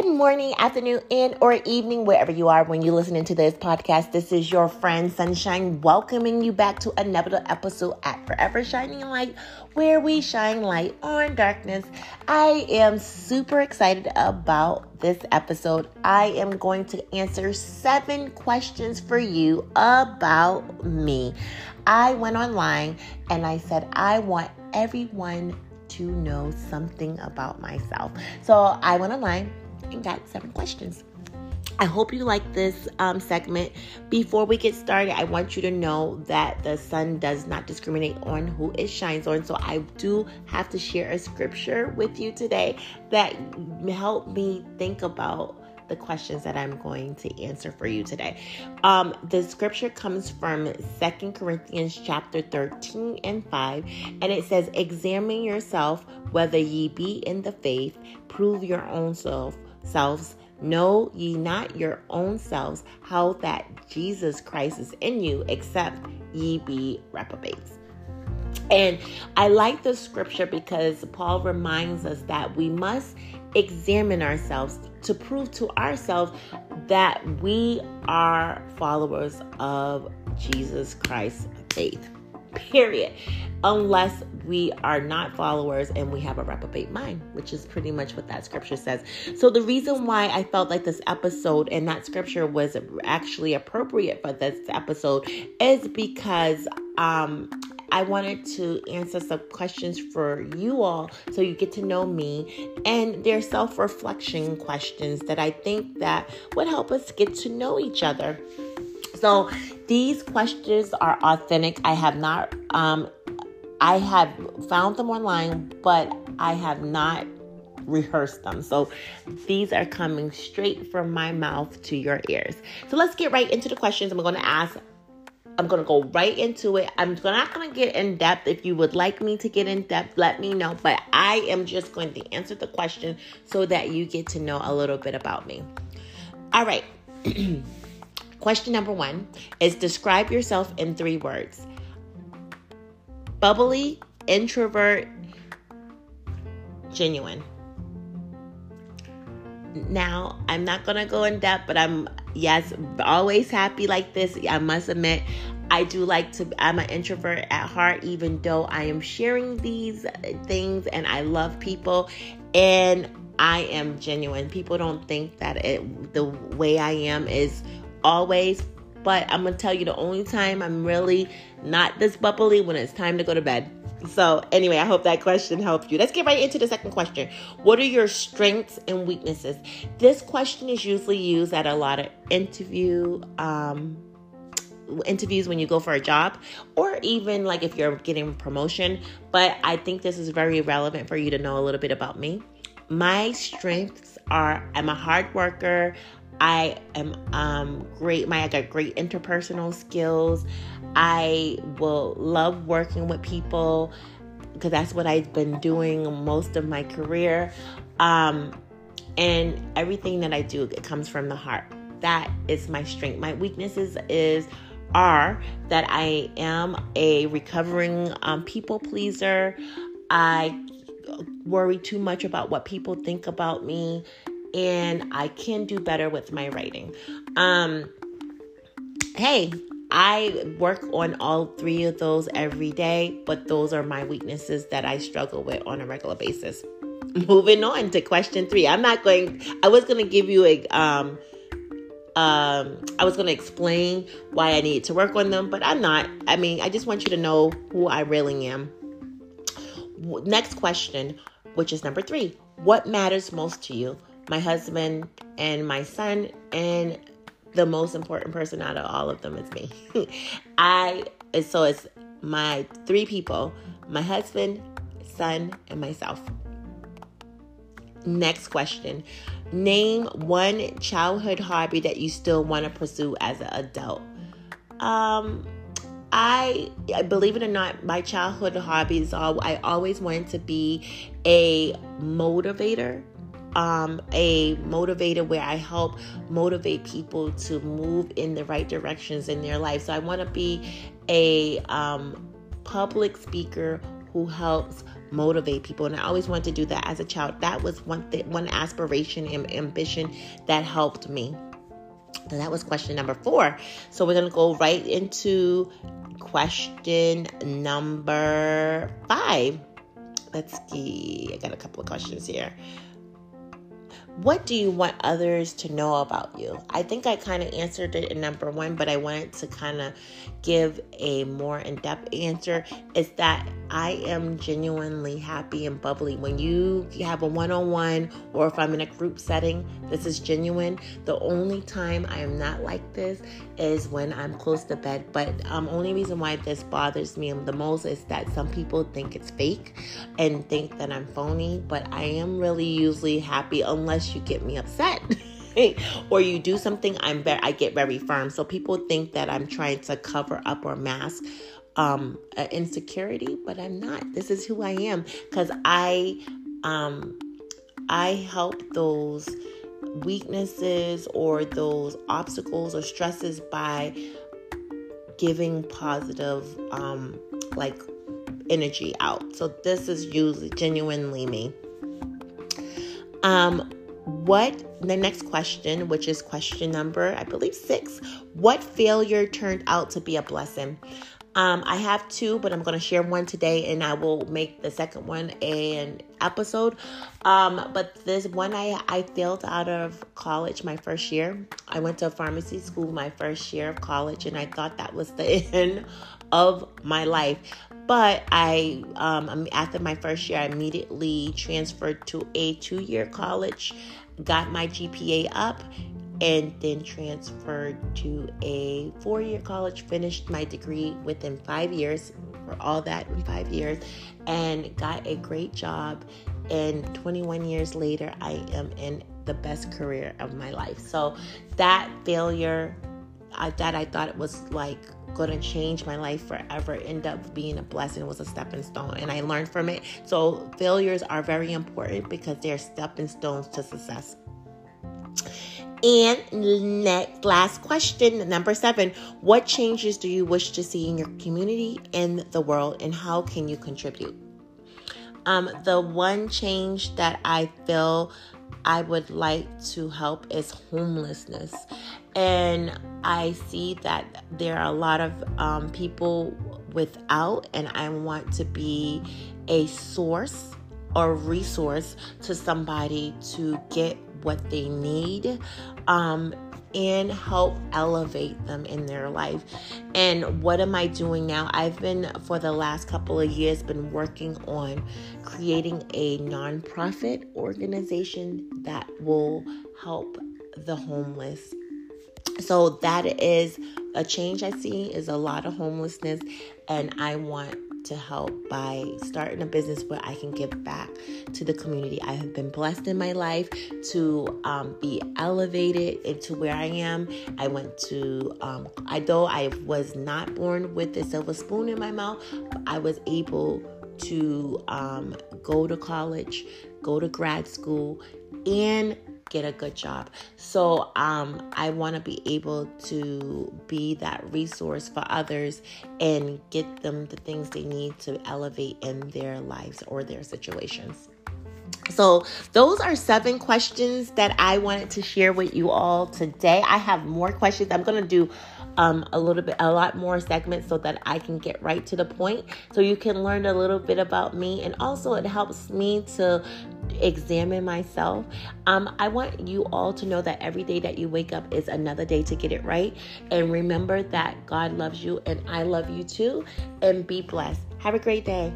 Good morning, afternoon, and or evening, wherever you are when you're listening to this podcast. This is your friend Sunshine welcoming you back to another episode at Forever Shining Light, where we shine light on darkness. I am super excited about this episode. I am going to answer seven questions for you about me. I went online and I said, I want everyone to know something about myself. So I went online and got seven questions. I hope you like this um, segment. Before we get started, I want you to know that the sun does not discriminate on who it shines on. So I do have to share a scripture with you today that helped me think about the questions that I'm going to answer for you today. Um, the scripture comes from Second Corinthians chapter 13 and 5, and it says, Examine yourself whether ye be in the faith, prove your own self selves. Know ye not your own selves how that Jesus Christ is in you, except ye be reprobates. And I like the scripture because Paul reminds us that we must examine ourselves to prove to ourselves that we are followers of Jesus Christ's faith. Period. Unless we are not followers and we have a reprobate mind, which is pretty much what that scripture says. So, the reason why I felt like this episode and that scripture was actually appropriate for this episode is because um, I wanted to answer some questions for you all so you get to know me and their self-reflection questions that I think that would help us get to know each other. So these questions are authentic. I have not um I have found them online, but I have not rehearsed them. So these are coming straight from my mouth to your ears. So let's get right into the questions. I'm going to ask I'm going to go right into it. I'm not going to get in depth. If you would like me to get in depth, let me know. But I am just going to answer the question so that you get to know a little bit about me. All right. question number one is describe yourself in three words bubbly, introvert, genuine. Now, I'm not going to go in depth, but I'm yes, always happy like this. I must admit, I do like to, I'm an introvert at heart, even though I am sharing these things and I love people and I am genuine. People don't think that it, the way I am is always, but I'm gonna tell you the only time I'm really not this bubbly when it's time to go to bed. So, anyway, I hope that question helped you. Let's get right into the second question. What are your strengths and weaknesses? This question is usually used at a lot of interview um, interviews when you go for a job or even like if you're getting promotion, but I think this is very relevant for you to know a little bit about me. My strengths are I'm a hard worker. I am um, great. My I got great interpersonal skills. I will love working with people because that's what I've been doing most of my career. Um, and everything that I do it comes from the heart. That is my strength. My weaknesses is are that I am a recovering um, people pleaser. I worry too much about what people think about me and I can do better with my writing. Um, hey, I work on all three of those every day, but those are my weaknesses that I struggle with on a regular basis. Moving on to question three. I'm not going, I was going to give you a, um, um, I was going to explain why I needed to work on them, but I'm not. I mean, I just want you to know who I really am. Next question, which is number three. What matters most to you? My husband and my son and the most important person out of all of them is me. I so it's my three people, my husband, son, and myself. Next question. Name one childhood hobby that you still want to pursue as an adult. Um I, believe it or not, my childhood hobbies. I always wanted to be a motivator um, a motivator where I help motivate people to move in the right directions in their life. So I want to be a um, public speaker who helps motivate people. And I always wanted to do that as a child. That was one th- one aspiration and ambition that helped me. So that was question number four. So we're gonna go right into question number five. Let's see. I got a couple of questions here. What do you want others to know about you? I think I kind of answered it in number one, but I wanted to kind of give a more in depth answer. Is that I am genuinely happy and bubbly. When you have a one on one or if I'm in a group setting, this is genuine. The only time I am not like this is when I'm close to bed. But um, only reason why this bothers me the most is that some people think it's fake and think that I'm phony, but I am really usually happy you get me upset. or you do something, I'm very, I get very firm. So people think that I'm trying to cover up or mask um, insecurity, but I'm not. This is who I am because I um, I help those weaknesses or those obstacles or stresses by giving positive um, like energy out. So this is usually genuinely me. Um, what the next question, which is question number, I believe six, what failure turned out to be a blessing? Um, I have two, but I'm going to share one today, and I will make the second one an episode. Um, but this one, I I failed out of college my first year. I went to pharmacy school my first year of college, and I thought that was the end of my life. But I, um, after my first year, I immediately transferred to a two year college, got my GPA up, and then transferred to a four year college, finished my degree within five years, for all that in five years, and got a great job. And 21 years later, I am in the best career of my life. So that failure, I, that I thought it was like going to change my life forever end up being a blessing was a stepping stone and i learned from it. So failures are very important because they're stepping stones to success. And next last question number seven what changes do you wish to see in your community and the world and how can you contribute? Um, the one change that i feel I would like to help is homelessness. And I see that there are a lot of um, people without, and I want to be a source or resource to somebody to get what they need um, and help elevate them in their life. And what am I doing now? I've been for the last couple of years been working on creating a nonprofit organization that will help the homeless. So that is a change I see is a lot of homelessness and I want to help by starting a business where I can give back to the community. I have been blessed in my life to um, be elevated into where I am. I went to, um, I though I was not born with a silver spoon in my mouth, I was able to um, go to college, go to grad school, and get a good job. So um, I want to be able to be that resource for others and get them the things they need to elevate in their lives or their situations. So, those are seven questions that I wanted to share with you all today. I have more questions. I'm going to do um, a little bit, a lot more segments so that I can get right to the point. So you can learn a little bit about me. And also, it helps me to examine myself. Um, I want you all to know that every day that you wake up is another day to get it right. And remember that God loves you and I love you too. And be blessed. Have a great day.